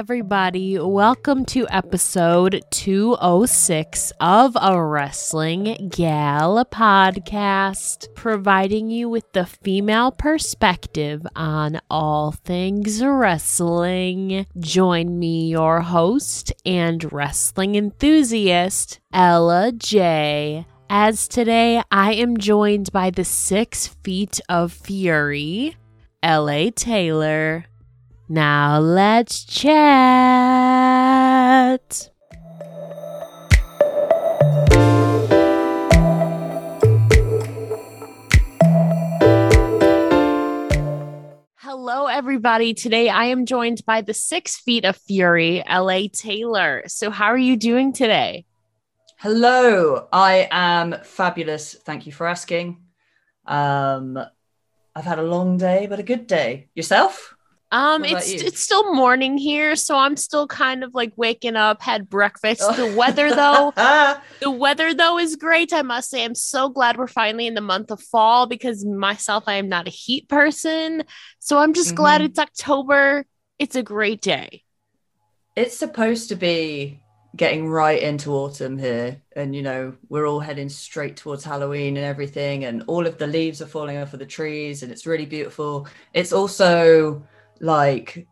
everybody. Welcome to episode 206 of a Wrestling Gal podcast, providing you with the female perspective on all things wrestling. Join me, your host and wrestling enthusiast, Ella Jay. As today, I am joined by the six feet of fury, LA Taylor. Now let's chat. Hello, everybody. Today I am joined by the six feet of fury, LA Taylor. So, how are you doing today? Hello, I am fabulous. Thank you for asking. Um, I've had a long day, but a good day. Yourself? Um, it's it's still morning here, so I'm still kind of like waking up, had breakfast. Oh. The weather though, the weather though is great. I must say, I'm so glad we're finally in the month of fall because myself, I am not a heat person, so I'm just glad Mhm. it's October. It's a great day. it's supposed to be getting right into autumn here, and you know we're all heading straight towards Halloween and everything, and all of the leaves are falling off of the trees, and it's really beautiful. It's also like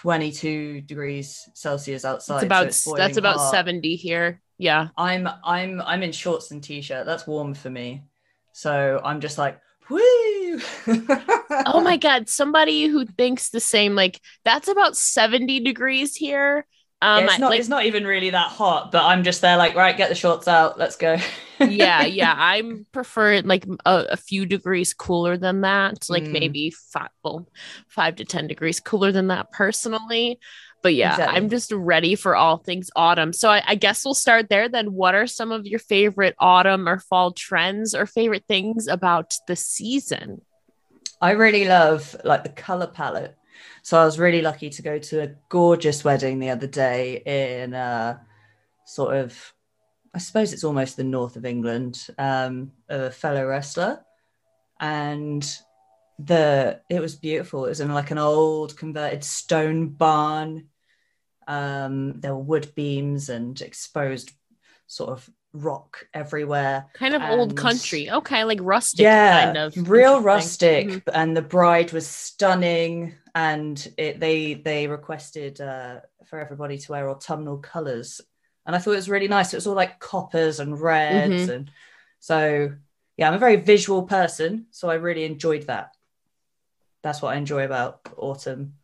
22 degrees Celsius outside. It's so about it's that's about hot. 70 here. Yeah. I'm I'm I'm in shorts and t-shirt. That's warm for me. So I'm just like, woo. Oh my god, somebody who thinks the same like that's about 70 degrees here. Um it's not like it's not even really that hot, but I'm just there like, right, get the shorts out, let's go. yeah, yeah. I'm prefer like a, a few degrees cooler than that, like Mm. maybe five, well, five to ten degrees cooler than that personally. But yeah, Exactly. I'm just ready for all things autumn. So I, I guess we'll start there. Then, what are some of your favorite autumn or fall trends or favorite things about the season? I really love like the color palette. So I was really lucky to go to a gorgeous wedding the other day in uh sort of I suppose it's almost the north of England, um, of a fellow wrestler. And the it was beautiful. It was in like an old converted stone barn. Um, there were wood beams and exposed sort of rock everywhere. Kind of old country. Okay, like rustic yeah, kind of. real rustic. Mhm. And the bride was stunning, and it, they they requested uh, for everybody to wear autumnal colours, and I thought it was really nice. It was all like coppers and reds, Mhm. and so yeah, I'm a very visual person, so I really enjoyed that. That's what I enjoy about autumn.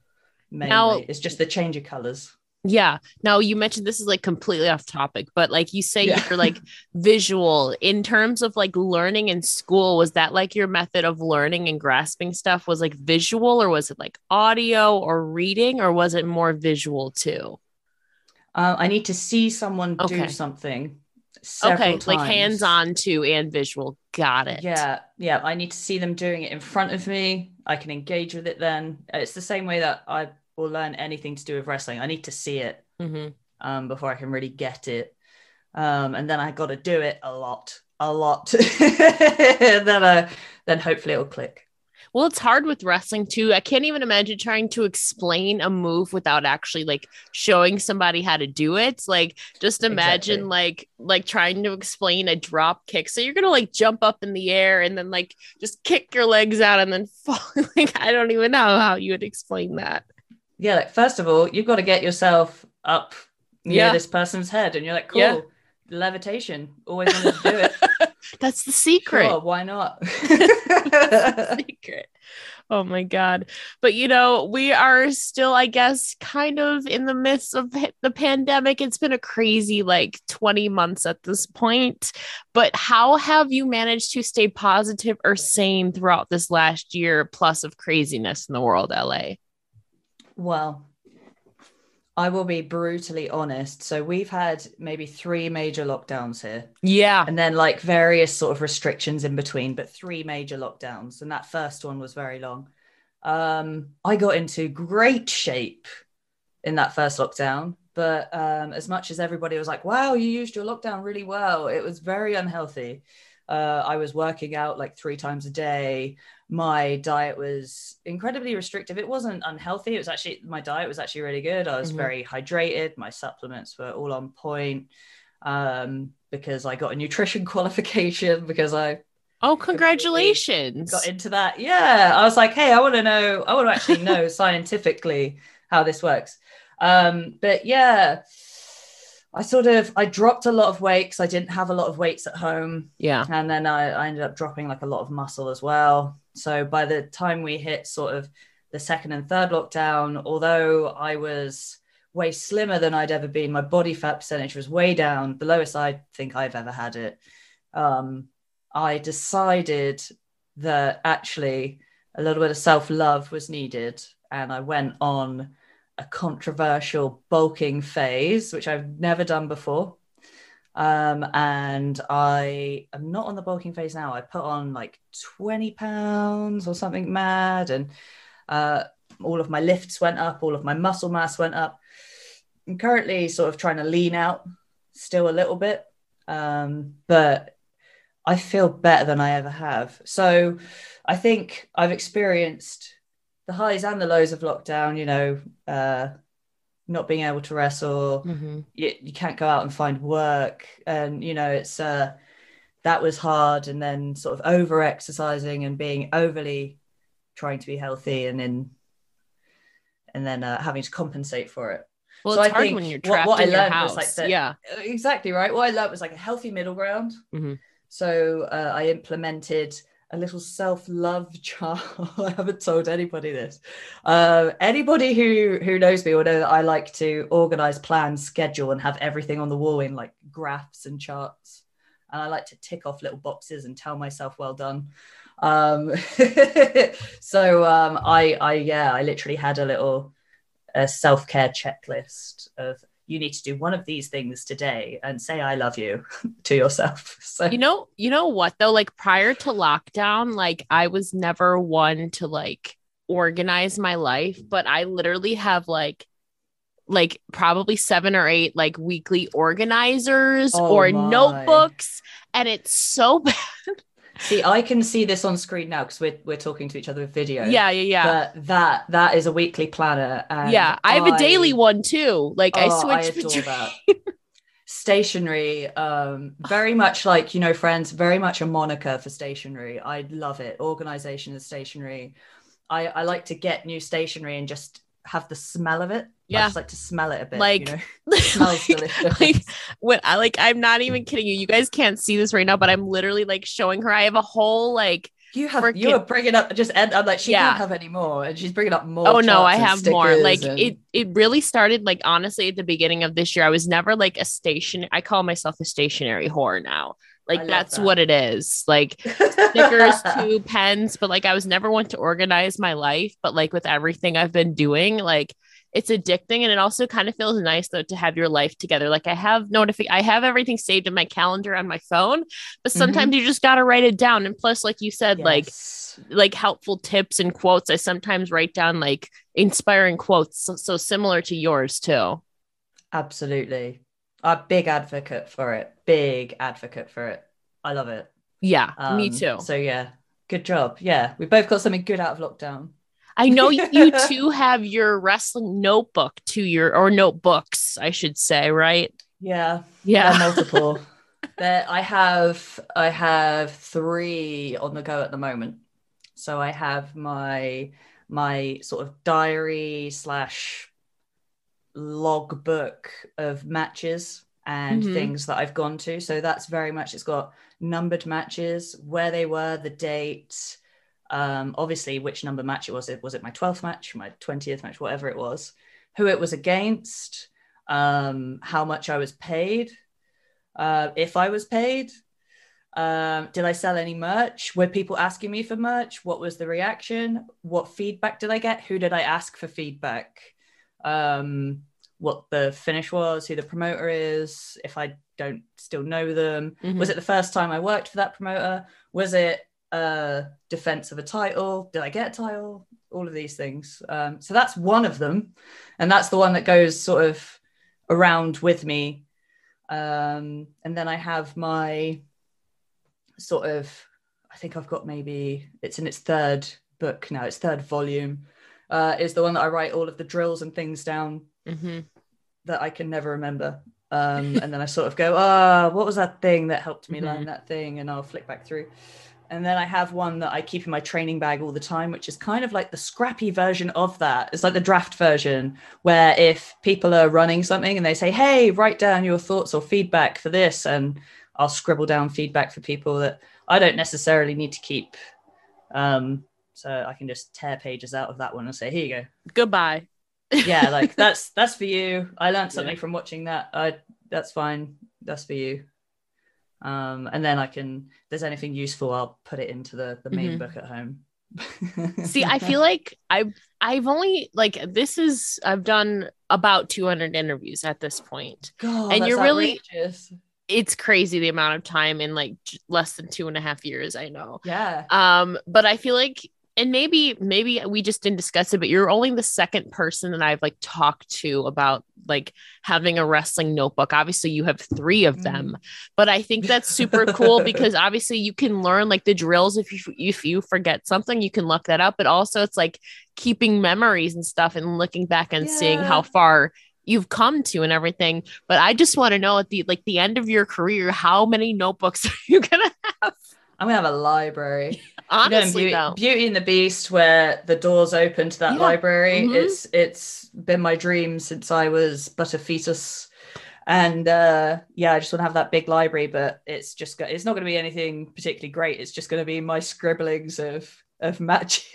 Mainly, Now- it's just the change of colours. Yeah. Now you mentioned this is like completely off topic, but like you say Yeah. you're like visual in terms of like learning in school. Was that like your method of learning and grasping stuff was like visual or was it like audio or reading or was it more visual too? Uh, I need to see someone Okay. do something. okay. Like hands on too and visual. Got it. Yeah, yeah. I need to see them doing it in front of me. I can engage with it then. It's the same way that I will learn anything to do with wrestling. I need to see it hmm um, before I can really get it. Um, and then I got to do it a lot, a lot. then, uh, then hopefully it'll click. Well, it's hard with wrestling too. I can't even imagine trying to explain a move without actually like showing somebody how to do it. Like just imagine Exactly. like like trying to explain a drop kick. So you're gonna like jump up in the air and then like just kick your legs out and then fall. like I don't even know how you would explain that. Yeah, like first of all, you've got to get yourself up near Yeah. this person's head, and you're like, cool, Yeah. levitation. Always wanted to do it. That's the secret. Sure, why not? secret. Oh my god. But you know, we are still I guess kind of in the midst of the pandemic. It's been a crazy like 20 months at this point. But how have you managed to stay positive or sane throughout this last year plus of craziness in the world, LA? Well, I will be brutally honest. So we've had maybe three major lockdowns here, Yeah. and then like various sort of restrictions in between, but three major lockdowns. And that first one was very long. Um, I got into great shape in that first lockdown, but um, as much as everybody was like, wow, you used your lockdown really well, it was very unhealthy. Uh, I was working out like three times a day. My diet was incredibly restrictive. It wasn't unhealthy. It was actually my diet was actually really good. I was Mhm. very hydrated. My supplements were all on point um, because I got a nutrition qualification because I Oh, congratulations. got into that. Yeah, I was like, hey, I want to know. I want to actually know scientifically how this works. Um, but yeah, I sort of I dropped a lot of weight because I didn't have a lot of weights at home, yeah. and then I, I ended up dropping like a lot of muscle as well. So by the time we hit sort of the second and third lockdown, although I was way slimmer than I'd ever been, my body fat percentage was way down, the lowest I think I've ever had it. Um, I decided that actually a little bit of self love was needed, and I went on a controversial bulking phase, which I've never done before. Um, and I am not on the bulking phase now. I put on like 20 pounds or something mad, and uh, all of my lifts went up, all of my muscle mass went up. I'm currently sort of trying to lean out still a little bit, um, but I feel better than I ever have. So I think I've experienced the highs and the lows of lockdown, you know, uh, not being able to wrestle, Mhm. you, you can't go out and find work. And, you know, it's, uh, that was hard. And then sort of over exercising and being overly trying to be healthy and then, and then uh, having to compensate for it. Well, So it's I hard think when you're what- trapped what I in your learned house. was, like, yeah. Exactly right. What I learned was like a healthy middle ground. Mhm. So uh, I implemented a little self-love chart. I haven't told anybody this. Uh, anybody who who knows me will know that I like to organize, plan, schedule, and have everything on the wall in like graphs and charts. And I like to tick off little boxes and tell myself well done. Um, so um, I I yeah I literally had a little a self-care checklist of you need to do one of these things today and say I love you to yourself. So You know, you know what though? Like prior to lockdown, like I was never one to like organize my life, but I literally have like like probably seven or eight like weekly organizers Oh or my. notebooks and it's so bad. See, I can see this on screen now because we're we're talking to each other with video. Yeah, yeah, yeah. But that that is a weekly planner. And yeah, I have a daily one too. Like I Oh, I switch adore between that. stationery um very much like you know friends very much a moniker for stationery i love it organization of stationery i i like to get new stationery and just have the smell of it i Yeah. just like to smell it a bit Like- you know smells like, delicious like when I like I'm not even kidding you. You guys can't see this right now, but I'm literally like showing her. I have a whole like you have freaking- you are bringing up just and i'm like she Yeah. can't have any more and she's bringing up more oh no i have more like and- it it really started like honestly at the beginning of this year i was never like a station i call myself a stationary whore now like that's that. what it is like stickers two pens but like i was never one to organize my life but like with everything i've been doing like it's addicting and it also kind of feels nice though to have your life together like i have notifi- i have everything saved in my calendar on my phone but Mhm. sometimes you just got to write it down and plus like you said like Yes. like helpful tips and quotes. I sometimes write down like inspiring quotes, so, so similar to yours too. absolutely a big advocate for it big advocate for it i love it Yeah, me Um, too. So yeah, good job. Yeah, we both got something good out of lockdown. I know you, too have your wrestling notebook to your or notebooks, I should say, right? Yeah, Yeah. multiple. there, I have I have three on the go at the moment. So I have my my sort of diary slash logbook of matches and Mhm. things that I've gone to. So that's very much it's got numbered matches, where they were, the date, um, obviously which number match it was. It was it my 12th match, my 20th match, whatever it was, who it was against, um, how much I was paid, uh, if I was paid. Um, did I sell any merch? Were people asking me for merch? What was the reaction? What feedback did I get? Who did I ask for feedback? Um, what the finish was, who the promoter is, if I don't still know them. Mhm. Was it the first time I worked for that promoter? Was it a defense of a title? Did I get a title? All of these things. Um, so that's one of them. And that's the one that goes sort of around with me. Um, and then I have my sort of I think I've got maybe it's in its third book now, its third volume. Uh, is the one that I write all of the drills and things down Mm-hmm. that I can never remember. Um, and then I sort of go, ah, what was that thing that helped me Mhm. learn that thing? And I'll flick back through. And then I have one that I keep in my training bag all the time, which is kind of like the scrappy version of that. It's like the draft version, where if people are running something and they say, hey, write down your thoughts or feedback for this, and I'll scribble down feedback for people that I don't necessarily need to keep. Um, so I can just tear pages out of that one and say, here you go Goodbye. yeah like that's that's for you i learned something Yeah. from watching that i that's fine that's for you um and then i can if there's anything useful i'll put it into the the main Mhm. book at home See, I feel like I've I've only like this is I've done about 200 interviews at this point. God, and you're really- outrageous. It's crazy the amount of time in like less than two and a half years. I know. yeah Um, but I feel like, and maybe maybe we just didn't discuss it, but you're only the second person that I've like talked to about like having a wrestling notebook. Obviously, you have three of them, mm. but I think that's super cool because obviously you can learn like the drills if you if you forget something, you can look that up. But also, it's like keeping memories and stuff and looking back and seeing how far you've come to and everything but i just want to know at the like the end of your career how many notebooks are you gonna have i'm gonna have a library You know, honestly Beauty, though Beauty and the Beast, where the doors open to that Yeah. library. Mhm. It's it's been my dream since I was but a fetus, and uh, yeah, I just want to have that big library. But it's just go- it's not going to be anything particularly great. It's just going to be my scribblings of of magic.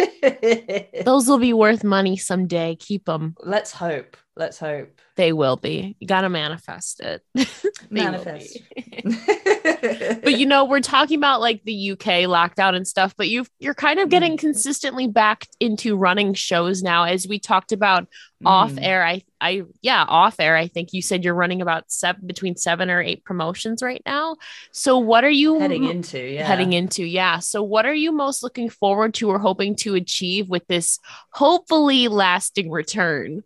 Those will be worth money someday. Keep them. Let's hope. Let's hope. They will be. You got to manifest it. Manifest. but you know, we're talking about like the UK lockdown and stuff, but you you're kind of getting consistently back into running shows now as we talked about off Mm. air. I I yeah, off air. I think you said you're running about seven between 7 or 8 promotions right now. So what are you heading into yeah heading into yeah so what are you most looking forward to or hoping to achieve with this hopefully lasting return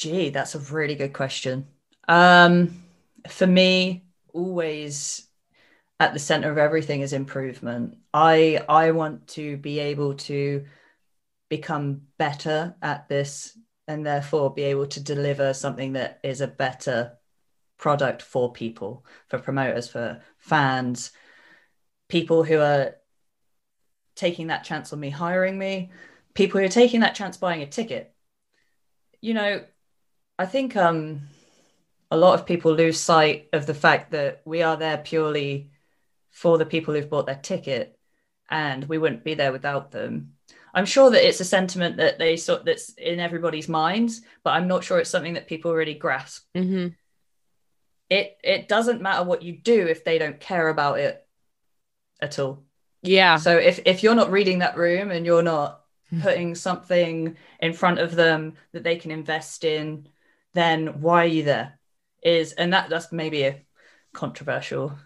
Gee, that's a really good question. Um, for me, always at the center of everything is improvement. I I want to be able to become better at this and therefore be able to deliver something that is a better product for people, for promoters, for fans, people who are taking that chance on me hiring me, people who are taking that chance buying a ticket. You know, I think um, a lot of people lose sight of the fact that we are there purely for the people who've bought their ticket, and we wouldn't be there without them. I'm sure that it's a sentiment that they sort that's in everybody's minds, but I'm not sure it's something that people really grasp. mm-hmm. It it doesn't matter what you do if they don't care about it at all. yeah So if if you're not reading that room and you're not putting something in front of them that they can invest in, then why are you there? Is and that that's maybe a controversial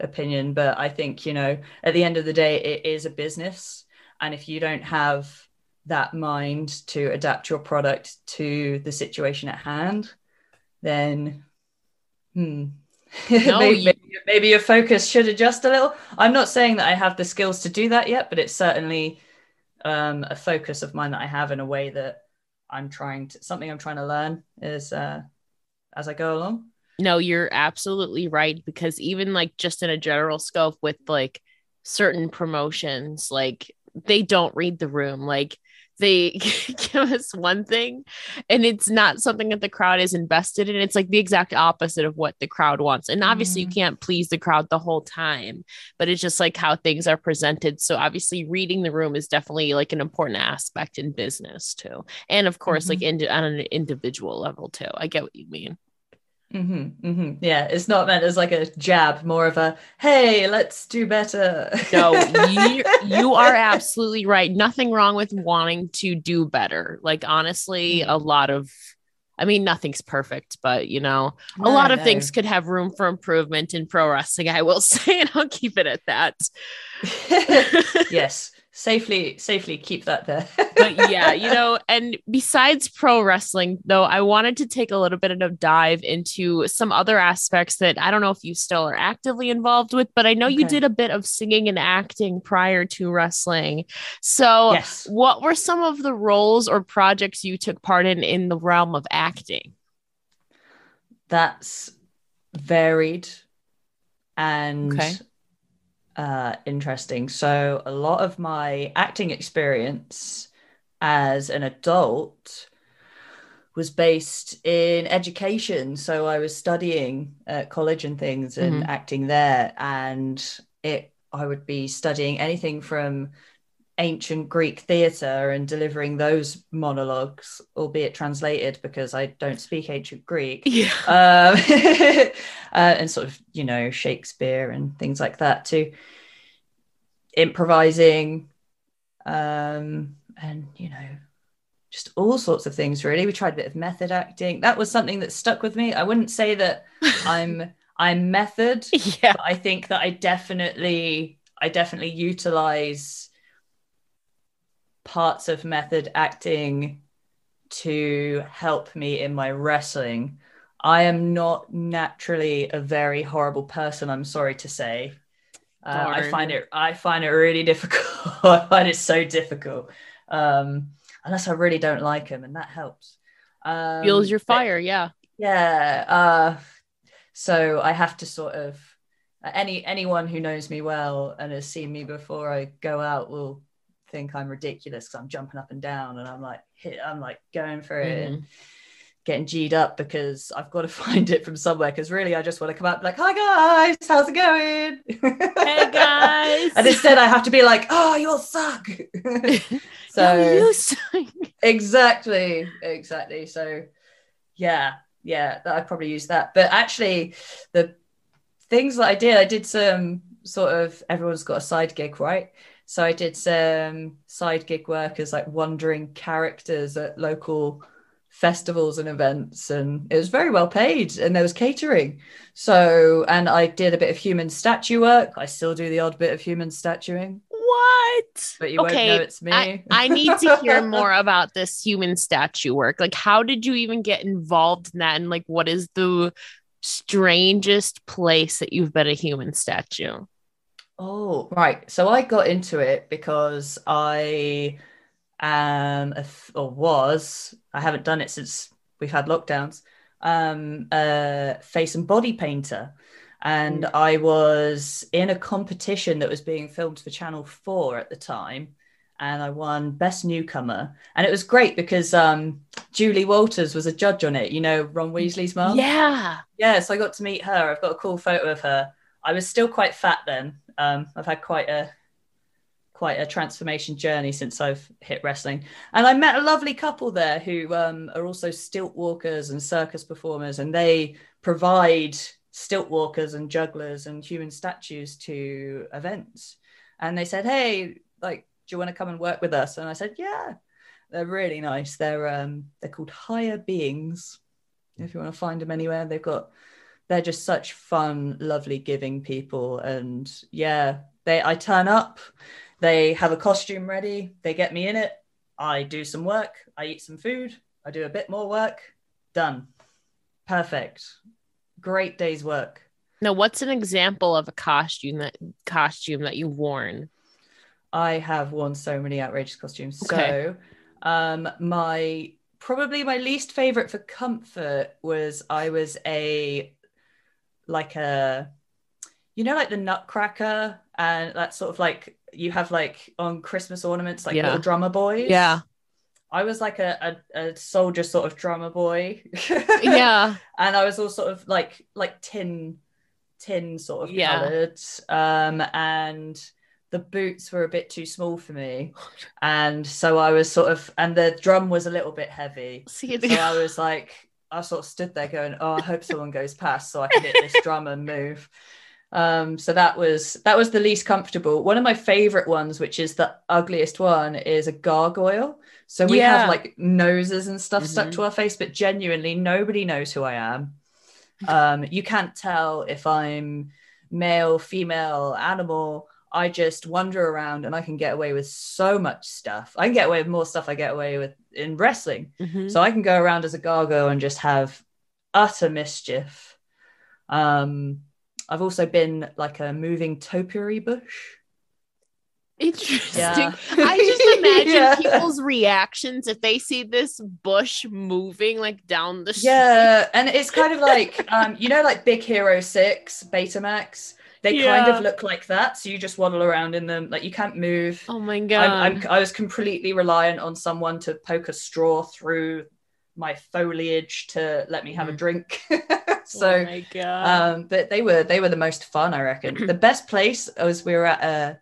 opinion, but I think you know at the end of the day it is a business, and if you don't have that mind to adapt your product to the situation at hand, then hmm. No, maybe, you- maybe, maybe your focus should adjust a little. I'm not saying that I have the skills to do that yet, but it's certainly um, a focus of mine that I have in a way that I'm trying to something I'm trying to learn is uh, as I go along. no you're absolutely right because even like just in a general scope with like certain promotions like they don't read the room like they give us one thing and it's not something that the crowd is invested in. It's like the exact opposite of what the crowd wants. And obviously you Mhm. can't please the crowd the whole time but it's just like how things are presented. So obviously reading the room is definitely like an important aspect in business too. And of course like in, on an individual level too. I get what you mean hmm hmm Yeah, it's not meant as like a jab, more of a hey, let's do better. No, you, you are absolutely right. Nothing wrong with wanting to do better. Like, honestly, a lot of, I mean, nothing's perfect, but you know, a lot of things could have room for improvement in pro wrestling, I will say, and I'll keep it at that. yes, safely safely keep that there but yeah you know and besides pro wrestling though i wanted to take a little bit of a dive into some other aspects that i don't know if you still are actively involved with but i know okay. you did a bit of singing and acting prior to wrestling so yes. what were some of the roles or projects you took part in in the realm of acting that's varied and okay uh, interesting. So, a lot of my acting experience as an adult was based in education. So, I was studying at college and things and mm-hmm. acting there. And it, I would be studying anything from ancient Greek theatre and delivering those monologues, albeit translated because I don't speak ancient Greek. Yeah. Um, uh, and sort of, you know, Shakespeare and things like that too. Improvising, um, and, you know, just all sorts of things really. We tried a bit of method acting. That was something that stuck with me. I wouldn't say that I'm I'm method. Yeah. I think that I definitely I definitely utilize parts of method acting to help me in my wrestling. I am not naturally a very horrible person, I'm sorry to say. Uh, I find it I find it really difficult. I find it so difficult. Um, unless I really don't like him, and that helps. Um, Fuels your fire, but, yeah. Yeah. Uh, so I have to sort of any anyone who knows me well and has seen me before I go out will think I'm ridiculous because I'm jumping up and down and I'm like hit, I'm like going for it mm-hmm. and getting G'd up because I've got to find it from somewhere because really I just want to come up like hi guys how's it going? Hey guys. And instead I have to be like oh you all suck. So you suck. exactly exactly. So yeah yeah I probably use that. But actually the things that I did I did some sort of everyone's got a side gig right so I did some side gig work as like wandering characters at local festivals and events and it was very well paid and there was catering. So and i did a bit of human statue work. I still do the odd bit of human statuing. What? But you okay, won't know it's me. I, I need to hear more about this human statue work. Like how did you even get involved in that and like what is the strangest place that you've been a human statue Oh, right. So I got into it because I am, a, or was, I haven't done it since we've had lockdowns, um, a face and body painter. And mm. I was in a competition that was being filmed for Channel 4 at the time. And I won Best Newcomer. And it was great because um, Julie Walters was a judge on it, you know, Ron Weasley's mom. Yeah. Yeah. So I got to meet her. I've got a cool photo of her. I was still quite fat then. Um, I've had quite a quite a transformation journey since I've hit wrestling, and I met a lovely couple there who um, are also stilt walkers and circus performers, and they provide stilt walkers and jugglers and human statues to events. And they said, "Hey, like, do you want to come and work with us?" And I said, "Yeah." They're really nice. They're um, they're called Higher Beings. If you want to find them anywhere, they've got they're just such fun, lovely, giving people. And yeah, they I turn up, they have a costume ready, they get me in it, I do some work, I eat some food, I do a bit more work, done. Perfect. Great day's work. Now, what's an example of a costume that costume that you've worn? I have worn so many outrageous costumes. Okay. So, um, my probably my least favorite for comfort was I was a like a you know like the nutcracker and that sort of like you have like on christmas ornaments like yeah. little drummer boys? Yeah. I was like a, a, a soldier sort of drummer boy. Yeah. And i was all sort of like like tin tin sort of yeah. colored. Um and the boots were a bit too small for me. And so i was sort of and the drum was a little bit heavy. See, so i was like I sort of stood there going, "Oh, I hope someone goes past so I can hit this drum and move." Um, so that was that was the least comfortable. One of my favorite ones, which is the ugliest one, is a gargoyle. So we yeah. have like noses and stuff mm-hmm. stuck to our face, but genuinely nobody knows who I am. Um, you can't tell if I'm male, female, animal. I just wander around and I can get away with so much stuff. I can get away with more stuff I get away with in wrestling. Mhm. So I can go around as a gargoyle and just have utter mischief. Um, I've also been like a moving topiary bush. Interesting. Yeah. I just imagine Yeah. people's reactions if they see this bush moving like down the street. Yeah, and it's kind of like um, you know, like Big Hero Six, Baymax. They kind of look like that. So you just waddle around in them, like you can't move. Oh my god. I'm, I'm, I was completely reliant on someone to poke a straw through my foliage to let me have a Mm. drink. oh so, my god. um, but they were they were the most fun, I reckon. the best place was we were at a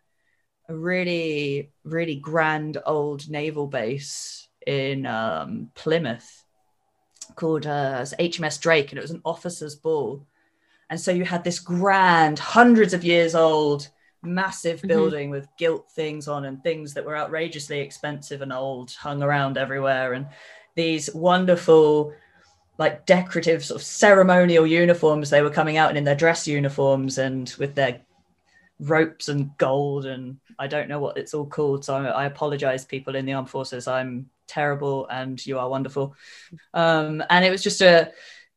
a really really grand old naval base in um, Plymouth called uh, HMS Drake, and it was an officers' ball. And so you had this grand, hundreds of years old, massive Mhm. building with gilt things on and things that were outrageously expensive and old hung around everywhere. And these wonderful, like decorative, sort of ceremonial uniforms they were coming out in, in their dress uniforms and with their ropes and gold. And I don't know what it's all called. So I, I apologize, people in the armed forces. I'm terrible and you are wonderful. Um, and it was just a,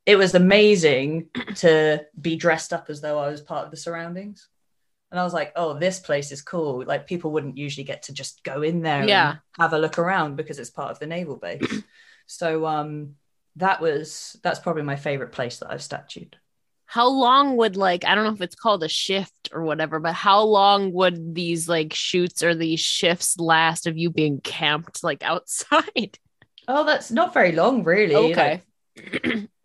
it was amazing to be dressed up as though I was part of the surroundings. And I was like, oh, this place is cool. Like people wouldn't usually get to just go in there Yeah. and have a look around because it's part of the naval base. so um that was that's probably my favorite place that I've statued. how long would like I don't know if it's called a shift or whatever, but how long would these like shoots or these shifts last of you being camped like outside? Oh, that's not very long, really. Okay. Like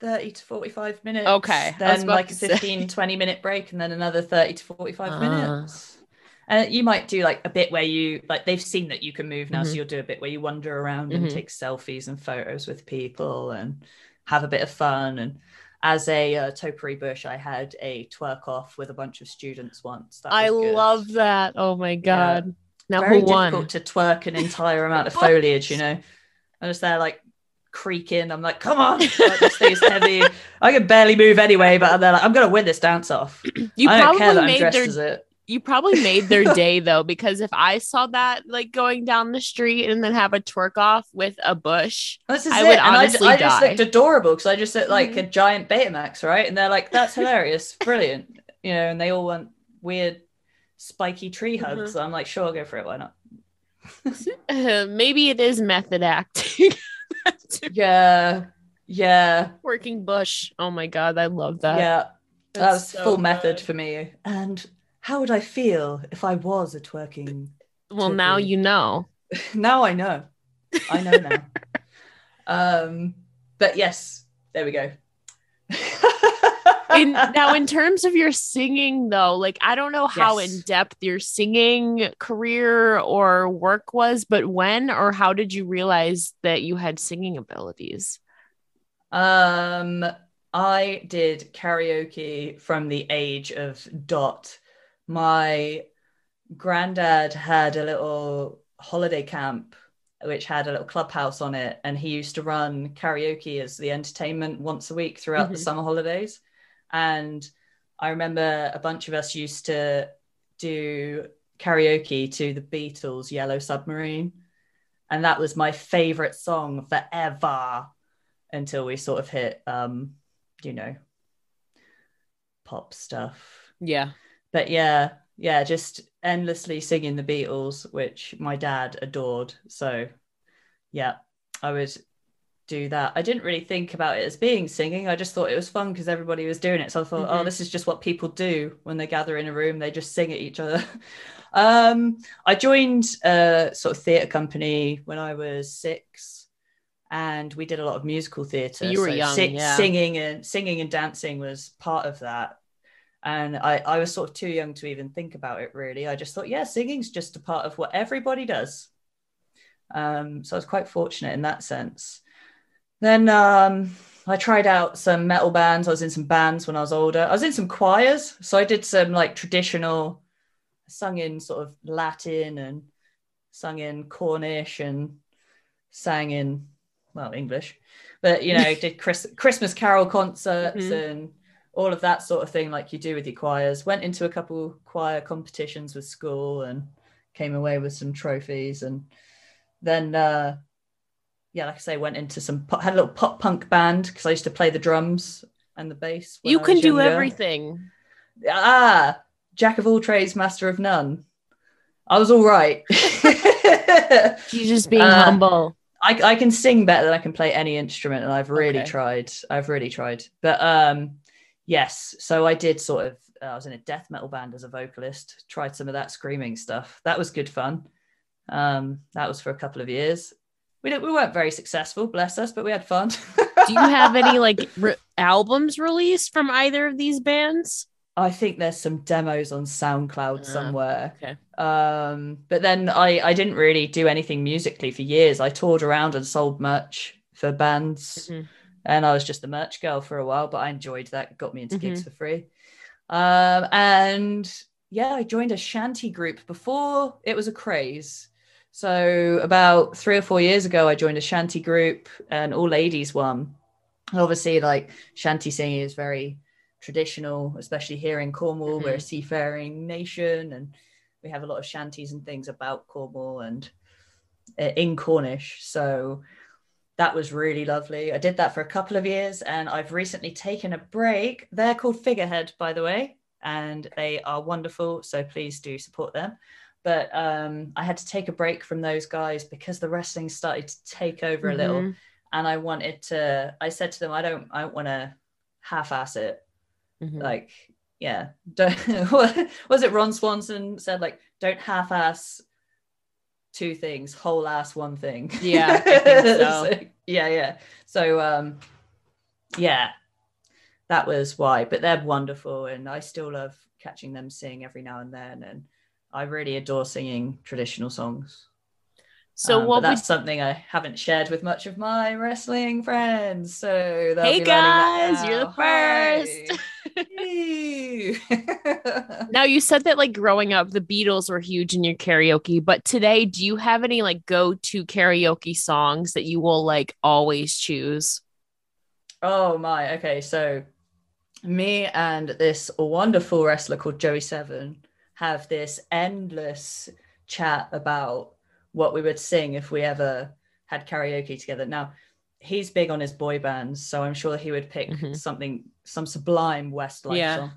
30 to 45 minutes. Okay, Then like a to say. 15, 20 minute break, and then another 30 to 45 Ah. minutes. And you might do like a bit where you like they've seen that you can move now, Mhm. so you'll do a bit where you wander around and Mhm. take selfies and photos with people and have a bit of fun. And as a uh, topiary bush, I had a twerk off with a bunch of students once. I good. love that. Oh my god. Now very who won? difficult to twerk an entire amount of foliage, you know. I was there like creaking. I'm like, come on, like, this thing is heavy. I can barely move anyway, but they're like, I'm gonna win this dance off. You I don't care probably that I'm made dressed their as it. you probably made their day though, because if I saw that like going down the street and then have a twerk off with a bush, This is I it. would and honestly I, I just die. looked adorable because I just looked like Mhm. a giant Baymax, right? And they're like, that's hilarious, brilliant, you know. And they all want weird, spiky tree Mm-hmm. hugs. So I'm like, sure, I'll go for it. Why not? uh, maybe it is method acting. Yeah, yeah, Working bush. Oh my god, I love that. yeah. that That's was so full method for me. And how would I feel if I was a twerking? Well, now you know. now I know. I know now. um, but yes, there we go. In now in terms of your singing though like i don't know how Yes. in depth your singing career or work was but when or how did you realize that you had singing abilities Um, I did karaoke from the age of dot. My granddad had a little holiday camp which had a little clubhouse on it, and he used to run karaoke as the entertainment once a week throughout the Mhm. summer holidays. And I remember a bunch of us used to do karaoke to the Beatles' Yellow Submarine. And that was my favorite song forever until we sort of hit um you know pop stuff. Yeah. But yeah yeah just endlessly singing the beatles which my dad adored. So yeah i would do that i didn't really think about it as being singing i just thought it was fun because everybody was doing it so i thought oh Mhm. this is just what people do when they gather in a room they just sing at each other um i joined a sort of theatre company when i was six and we did a lot of musical theatre. You were young, yeah. Singing and singing and dancing was part of that. And I, I was sort of too young to even think about it really. I just thought, yeah, singing's just a part of what everybody does. Um, so I was quite fortunate in that sense. Then um, I tried out some metal bands. I was in some bands when I was older. I was in some choirs. So I did some like traditional, sung in sort of Latin and sung in Cornish and sang in well English, but you know did Chris, Christmas carol concerts Mhm. and all of that sort of thing, like you do with your choirs. Went into a couple choir competitions with school and came away with some trophies. And then, uh, yeah, like I say, went into some pop, had a little pop punk band because I used to play the drums and the bass. You can do younger. everything. Ah, jack of all trades, master of none. I was all right. She's just being Uh, humble. I, I can sing better than I can play any instrument, and I've really Okay. tried. I've really tried. But um, yes, so I did sort of. uh, I was in a death metal band as a vocalist. Tried some of that screaming stuff. That was good fun. Um, that was for a couple of years. We did, we weren't very successful, bless us, but we had fun. Do you have any like re- albums released from either of these bands? I think there's some demos on SoundCloud Ah, somewhere. okay. Um, but then I I didn't really do anything musically for years. I toured around and sold merch for bands, Mhm. and I was just the merch girl for a while. But I enjoyed that; It got me into gigs Mm-hmm. for free. Um, and yeah, I joined a shanty group before it was a craze. So about three or four years ago, I joined a shanty group, an all ladies one. Obviously, like shanty singing is very traditional, especially here in Cornwall. We're a seafaring nation, and we have a lot of shanties and things about Cornwall and uh, in Cornish. So that was really lovely. I did that for a couple of years, and I've recently taken a break. They're called Figurehead, by the way, and they are wonderful. So please do support them. But um, I had to take a break from those guys because the wrestling started to take over a little Mhm. and I wanted to. I said to them, I don't, I don't want to half-ass it. Mhm. Like, yeah, don't. was it? Ron Swanson said, like, don't half-ass two things, whole ass one thing. Yeah, think so. yeah, yeah. So, um, yeah, that was why. But they're wonderful, and I still love catching them sing every now and then, and I really adore singing traditional songs. So Um, what but would that's something I haven't shared with much of my wrestling friends. So Hey be learning that guys, you're the first. Now you said that like growing up the Beatles were huge in your karaoke, but today do you have any like go-to karaoke songs that you will like always choose? oh my. Okay, so me and this wonderful wrestler called Joey Seven have this endless chat about what we would sing if we ever had karaoke together. Now, he's big on his boy bands, so I'm sure he would pick Mhm. something, some sublime Westlife Yeah. song.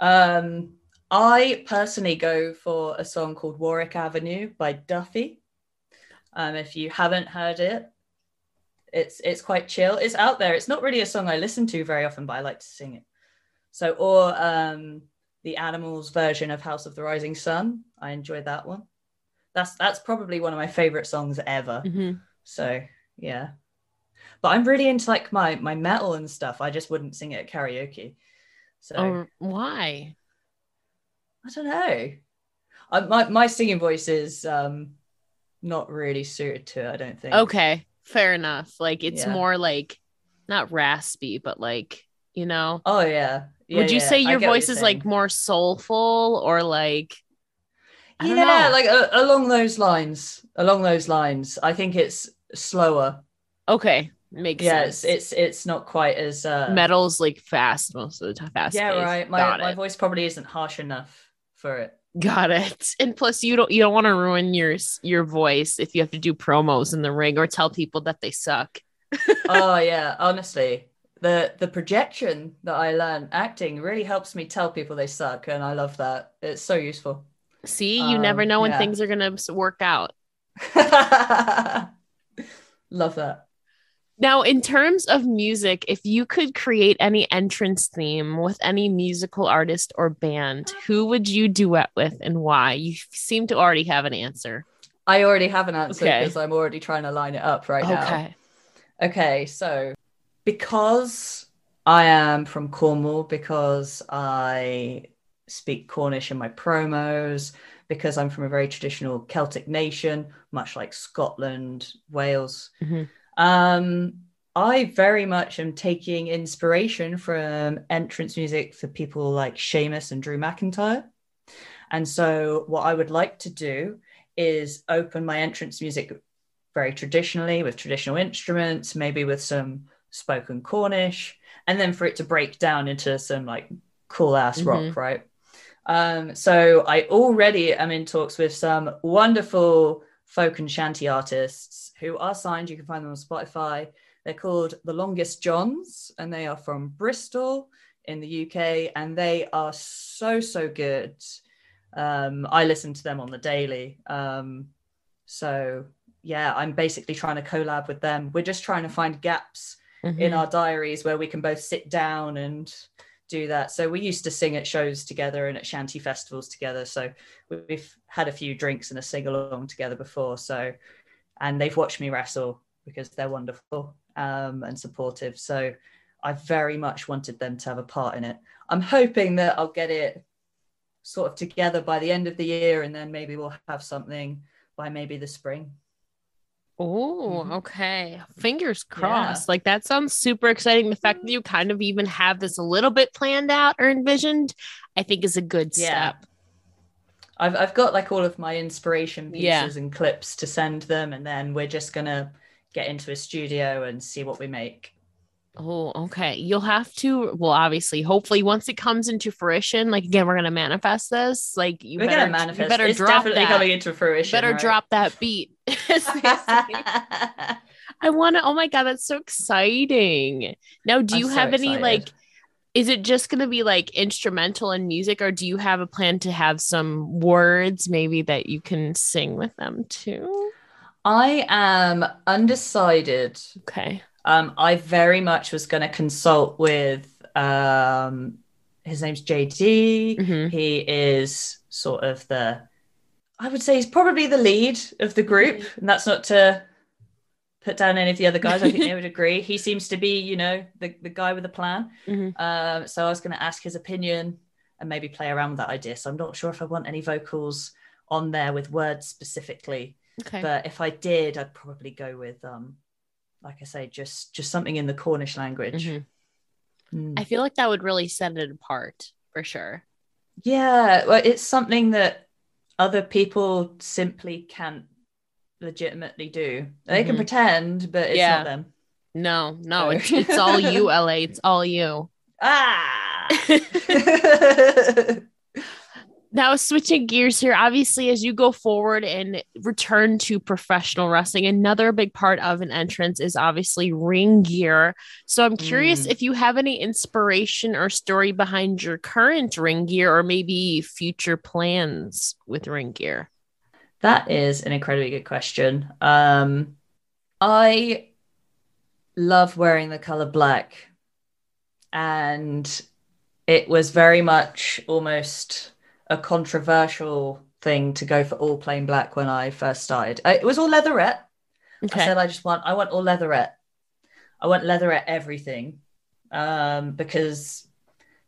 Um, I personally go for a song called Warwick Avenue by Duffy. Um, if you haven't heard it, it's it's quite chill. It's out there. It's not really a song I listen to very often, but I like to sing it. So, or um, the Animals version of House of the Rising Sun. I enjoyed that one. That's that's probably one of my favorite songs ever. Mhm. So yeah, but I'm really into like my my metal and stuff. I just wouldn't sing it at karaoke. So Oh, why? I don't know. I, my my singing voice is um not really suited to it. I don't think. Okay, fair enough. Like it's Yeah. more like not raspy, but like, you know. Oh yeah. Yeah, Would you yeah, say your voice is like more soulful or like I don't yeah, know. like uh, along those lines. Along those lines, I think it's slower. okay, makes yeah, sense. it's, it's it's not quite as uh, Metal's like fast most of the time. Fast. Yeah, right. My Got my it. voice probably isn't harsh enough for it. Got it. And plus, you don't you don't want to ruin your your voice if you have to do promos in the ring or tell people that they suck. oh yeah, honestly, the the projection that I learned acting really helps me tell people they suck, and I love that. It's so useful. See, you never Um, know when yeah. things are gonna work out. love that. Now, in terms of music, if you could create any entrance theme with any musical artist or band, who would you duet with and why? You seem to already have an answer. I already have an answer Okay. because I'm already trying to line it up right now. Okay. Okay, so because I am from Cornwall, because I speak Cornish in my promos, because I'm from a very traditional Celtic nation, much like Scotland, Wales, Mhm. um, I very much am taking inspiration from entrance music for people like Sheamus and Drew McIntyre. And so, what I would like to do is open my entrance music very traditionally with traditional instruments, maybe with some spoken Cornish, and then for it to break down into some like cool ass Mhm. rock, right? Um, so I already am in talks with some wonderful folk and shanty artists who are signed. You can find them on Spotify. They're called The Longest Johns, and they are from Bristol in the UK, and they are so so good. Um, I listen to them on the daily. Um, so yeah, I'm basically trying to collab with them. We're just trying to find gaps in Mhm. our diaries where we can both sit down and do that. So we used to sing at shows together and at shanty festivals together. So we've had a few drinks and a sing along together before. So and they've watched me wrestle because they're wonderful um, and supportive. So I very much wanted them to have a part in it. I'm hoping that I'll get it sort of together by the end of the year and then maybe we'll have something by maybe the spring. Oh, Mhm. okay. Fingers crossed. Like that sounds super exciting. The fact that you kind of even have this a little bit planned out or envisioned, I think is a good Yeah. step. I've I've got like all of my inspiration Yeah. pieces and clips to send them, and then we're just gonna get into a studio and see what we make. Oh, okay. You'll have to, well, obviously, hopefully, once it comes into fruition, like again, we're gonna manifest this. Like you we're better, gonna manifest. You better it's drop definitely that. coming into fruition. better right? drop that beat. As they say. I want to. Oh my god, that's so exciting! Now, do I'm you so have any like? Is it just going to be like instrumental and music, or do you have a plan to have some words maybe that you can sing with them too? I am undecided. Okay. Um, I very much was going to consult with um, his name's JD. Mhm. He is sort of the, I would say he's probably the lead of the group, and that's not to put down any of the other guys. I think they would agree. He seems to be, you know, the the guy with a plan. Mhm. Um, so I was going to ask his opinion and maybe play around with that idea. So I'm not sure if I want any vocals on there with words specifically Okay. but if I did, I'd probably go with um, like I say, just just something in the Cornish language. Mhm. Mm. I feel like that would really set it apart for sure. Yeah, well, it's something that other people simply can't legitimately do. They can Mhm. pretend, but it's Yeah. not them. No, no, So- it's, it's all you, LA. It's all you. Ah. Now, switching gears here, obviously, as you go forward and return to professional wrestling, another big part of an entrance is obviously ring gear. So, I'm curious Mm. if you have any inspiration or story behind your current ring gear or maybe future plans with ring gear. That is an incredibly good question. Um, I love wearing the color black, and it was very much almost a controversial thing to go for all plain black when I first started. Uh, It was all leatherette. I said I just want I want all leatherette. I want leatherette everything. Um, because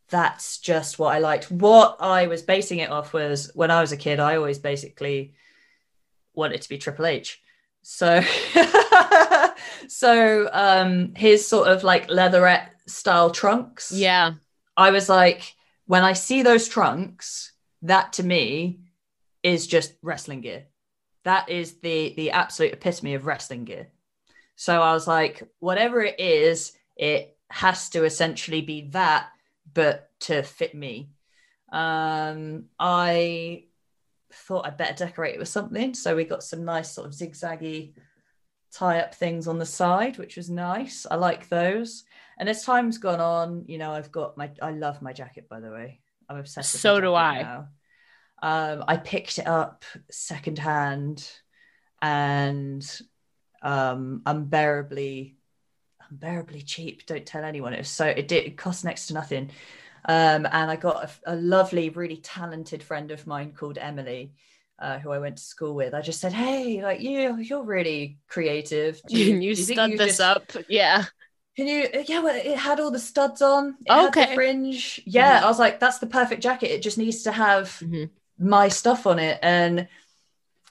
that's just what I liked. What I was basing it off was when I was a kid, I always basically wanted to be Triple H. So so um his sort of like leatherette style trunks. Yeah. I was like, when I see those trunks, that to me is just wrestling gear. That is the the absolute epitome of wrestling gear. So I was like, whatever it is, it has to essentially be that, but to fit me. Um, I thought I'd better decorate it with something. So we got some nice sort of zigzaggy tie up things on the side, which was nice. I like those. And as time's gone on, you know, I've got my I love my jacket, by the way. I'm obsessed with So do I. now. Um, I picked it up secondhand and um unbearably unbearably cheap. Don't tell anyone. It was so it did it cost next to nothing. Um, and I got a, a lovely, really talented friend of mine called Emily, uh, who I went to school with. I just said, "Hey, like you, you're really creative. Do you do think stud you this just- up? Yeah. Can you? Yeah, well, it had all the studs on. It had Okay. the fringe. Yeah, I was like, that's the perfect jacket. It just needs to have Mhm. my stuff on it. And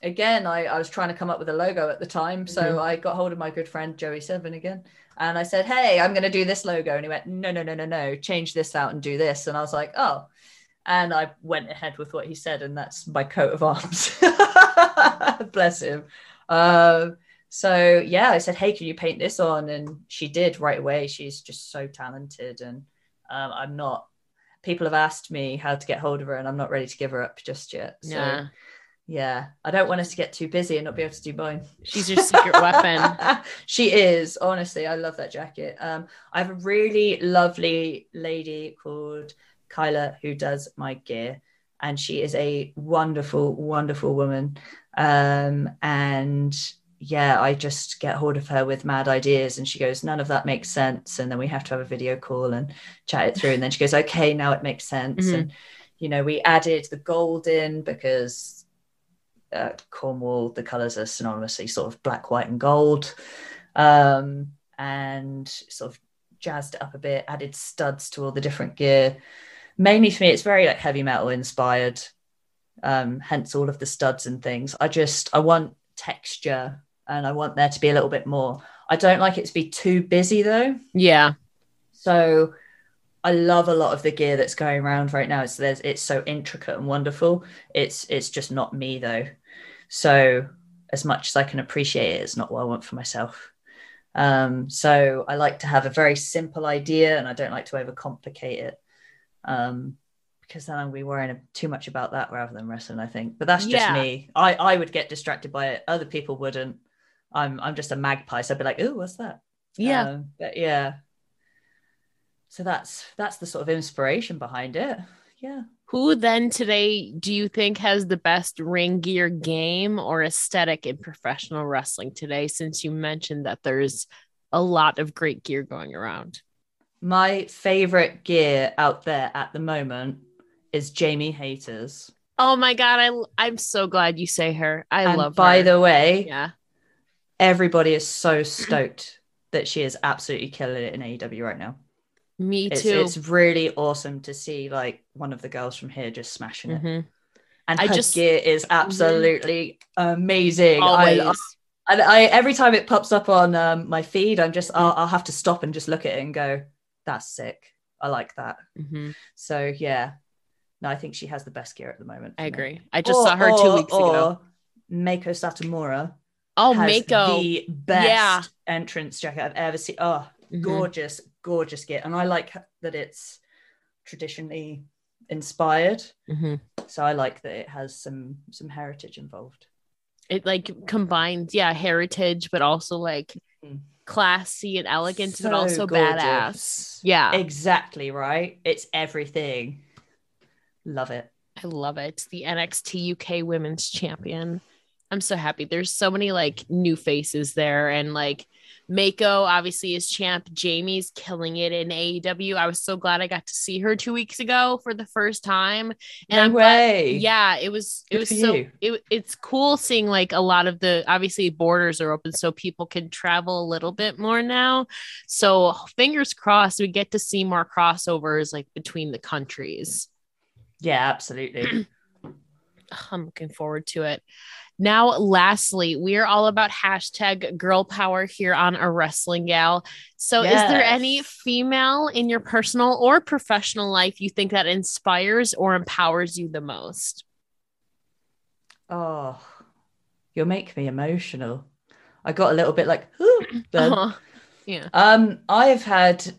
again, I, I was trying to come up with a logo at the time. So Mhm. I got hold of my good friend Joey Seven again. And I said, Hey, I'm going to do this logo. And he went, No, no, no, no, no. Change this out and do this. And I was like, Oh. And I went ahead with what he said. And that's my coat of arms. Bless him. Uh, so yeah, I said, "Hey, can you paint this on?" And she did right away. She's just so talented, and um, I'm not. People have asked me how to get hold of her, and I'm not ready to give her up just yet. So, Yeah. yeah, I don't want us to get too busy and not be able to do mine. She's your secret weapon. she is honestly. I love that jacket. Um, I have a really lovely lady called Kyla who does my gear, and she is a wonderful, wonderful woman. Um, and yeah, I just get hold of her with mad ideas, and she goes, "None of that makes sense." And then we have to have a video call and chat it through, and then she goes, "Okay, now it makes sense." Mhm. And you know, we added the gold in because uh, Cornwall, the colours are synonymously sort of black, white, and gold, um, and sort of jazzed it up a bit, added studs to all the different gear. Mainly for me, it's very like heavy metal inspired, um, hence all of the studs and things. I just I want texture and I want there to be a little bit more. I don't like it to be too busy though. Yeah. So I love a lot of the gear that's going around right now. It's there's it's so intricate and wonderful. It's it's just not me though. So as much as I can appreciate it, it's not what I want for myself. Um, so I like to have a very simple idea and I don't like to overcomplicate it. Um, because then I'll be worrying too much about that rather than wrestling, I think. But that's just Yeah. me. I, I would get distracted by it. Other people wouldn't. I'm I'm just a magpie. So I'd be like, oh, what's that? Yeah. Um, but yeah. So that's that's the sort of inspiration behind it. Yeah. Who then today do you think has the best ring gear game or aesthetic in professional wrestling today? Since you mentioned that there's a lot of great gear going around. My favorite gear out there at the moment is Jamie Hayter's. Oh my god, I I'm so glad you say her. I and love by her. the way, yeah. Everybody is so stoked that she is absolutely killing it in AEW right now. Me It's, too. it's really awesome to see like one of the girls from here just smashing it. Mhm. And I her just- gear is absolutely amazing. I, Always. And I every time it pops up on um, my feed, I'm just I'll, I'll have to stop and just look at it and go, "That's sick. I like that." Mhm. So yeah, no, I think she has the best gear at the moment. I for me. agree. I just Or- saw her two or- weeks ago. Meiko Satomura Oh, Meiko. the best Yeah. entrance jacket I've ever seen. Oh, Mhm. gorgeous, gorgeous gear, and I like that it's traditionally inspired. Mhm. So I like that it has some some heritage involved. It like combines, yeah, heritage, but also like Mhm. classy and elegant, but also gorgeous. badass. Yeah. Exactly right. It's everything. Love it. I love it. The NXT UK Women's Champion. I'm so happy. There's so many like new faces there, and like Meiko obviously is champ. Jamie's killing it in AEW. I was so glad I got to see her two weeks ago for the first time. And no I'm glad- way. yeah, it was it Good was so you. it, it's cool seeing like a lot of the obviously borders are open so people can travel a little bit more now. So fingers crossed we get to see more crossovers like between the countries. Yeah, absolutely. I'm looking forward to it. Now, lastly, we are all about hashtag girl power here on a wrestling gal. So, is there any female in your personal or professional life you think that inspires or empowers you the most? oh, you'll make me emotional. I got a little bit like. Uh-huh. Yeah. Um, I've had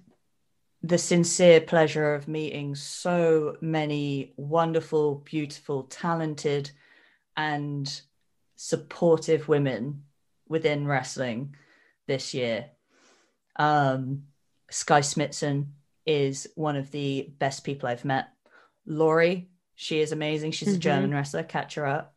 the sincere pleasure of meeting so many wonderful, beautiful, talented, and supportive women within wrestling this year. Um, Skye Smitson is one of the best people I've met. Laurie, she is amazing. She's a Mhm. German wrestler. Catch her up.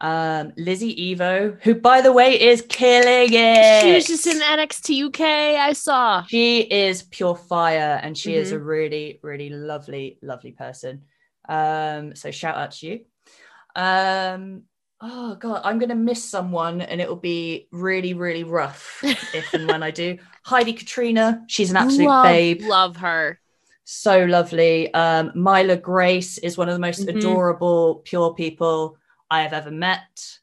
Um, Lizzy Evo, who by the way is killing it. She was just in NXT UK. I saw. She is pure fire and she is a Mhm. really, really lovely, lovely person. Um, so shout out to you. Um, oh god, I'm gonna miss someone and it will be really, really rough if and when I do. Heidi Katrina, she's an absolute love, babe, Love her. so lovely. Um, Myla Grace is one of the most Mhm. adorable, pure people I have ever met.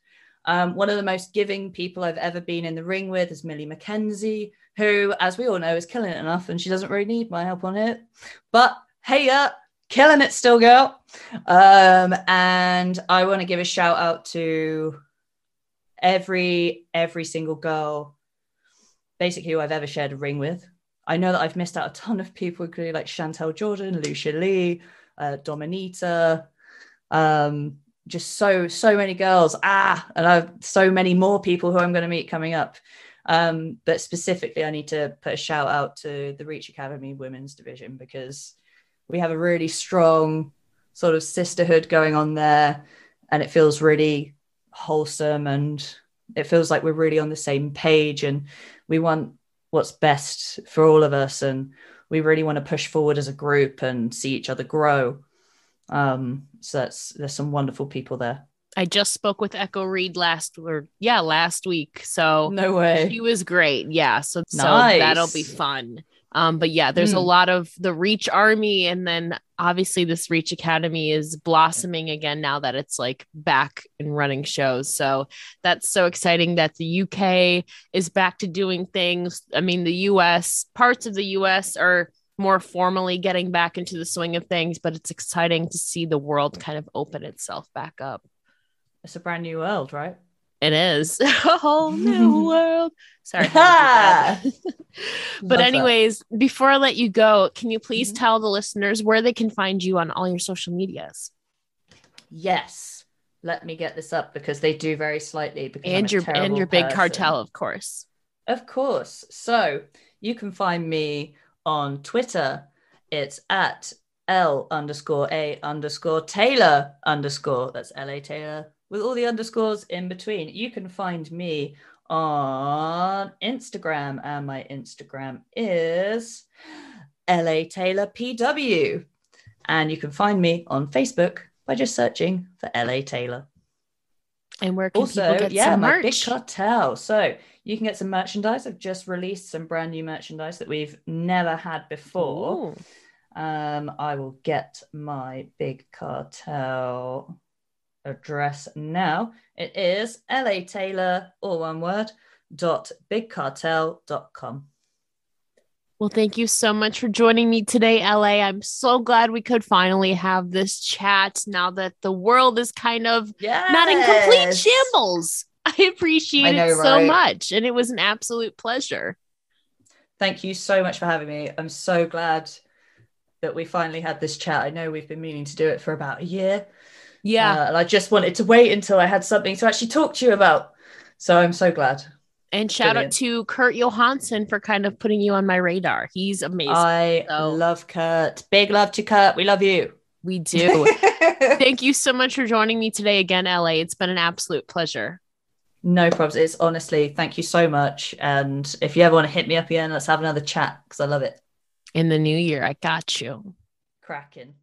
Um, one of the most giving people I've ever been in the ring with is Millie McKenzie, who, as we all know, is killing it enough and she doesn't really need my help on it. But hey, uh, killing it still, girl. Um, and I want to give a shout out to every every single girl, basically who I've ever shared a ring with. I know that I've missed out a ton of people, including like Chantel Jordan, Lucia Lee, uh, Dominita, um, just so so many girls. Ah, and I've so many more people who I'm going to meet coming up. Um, but specifically, I need to put a shout out to the Reach Academy Women's Division because we have a really strong sort of sisterhood going on there, and it feels really wholesome and it feels like we're really on the same page and we want what's best for all of us and we really want to push forward as a group and see each other grow um so that's there's some wonderful people there I just spoke with Echo Reed last or yeah, last week. So no way. He was great. Yeah. So, Nice. so that'll be fun. Um, but yeah, there's a Mm. lot of the Reach Army, and then obviously this Reach Academy is blossoming again now that it's like back and running shows. So that's so exciting that the UK is back to doing things. I mean, the US parts of the US are more formally getting back into the swing of things, but it's exciting to see the world kind of open itself back up. it's a brand new world right It is a whole new world. Sorry. I had to do that. but Love that. anyways, before I let you go, can you please Mhm. tell the listeners where they can find you on all your social medias yes let me get this up because they do very slightly because and your and your big person. cartel, of course. Of course. So you can find me on Twitter. It's at L underscore A underscore Taylor underscore. That's L A Taylor with all the underscores in between. You can find me on Instagram, and my Instagram is LA Taylor PW. And you can find me on Facebook by just searching for LA Taylor And where can also, people get yeah, some my big cartel. So you can get some merchandise. I've just released some brand new merchandise that we've never had before. Ooh. Um, I will get my big cartel address now. It is LA Taylor, all one word, dot bigcartel.com. Well, thank you so much for joining me today, LA. I'm so glad we could finally have this chat now that the world is kind of Yeah. not in complete shambles. I appreciate I know, it so right? much. And it was an absolute pleasure. Thank you so much for having me. I'm so glad that we finally had this chat. I know we've been meaning to do it for about a year. Yeah. Uh, and I just wanted to wait until I had something to actually talk to you about. So I'm so glad. and shout brilliant. out to Kurt Johansson for kind of putting you on my radar. He's amazing. I So- love Kurt. Big love to Kurt. We love you. we do. Thank you so much for joining me today again, LA. It's been an absolute pleasure. no problems. It's honestly, thank you so much. And if you ever want to hit me up again, let's have another chat because I love it. In the new year, I got you. Cracking.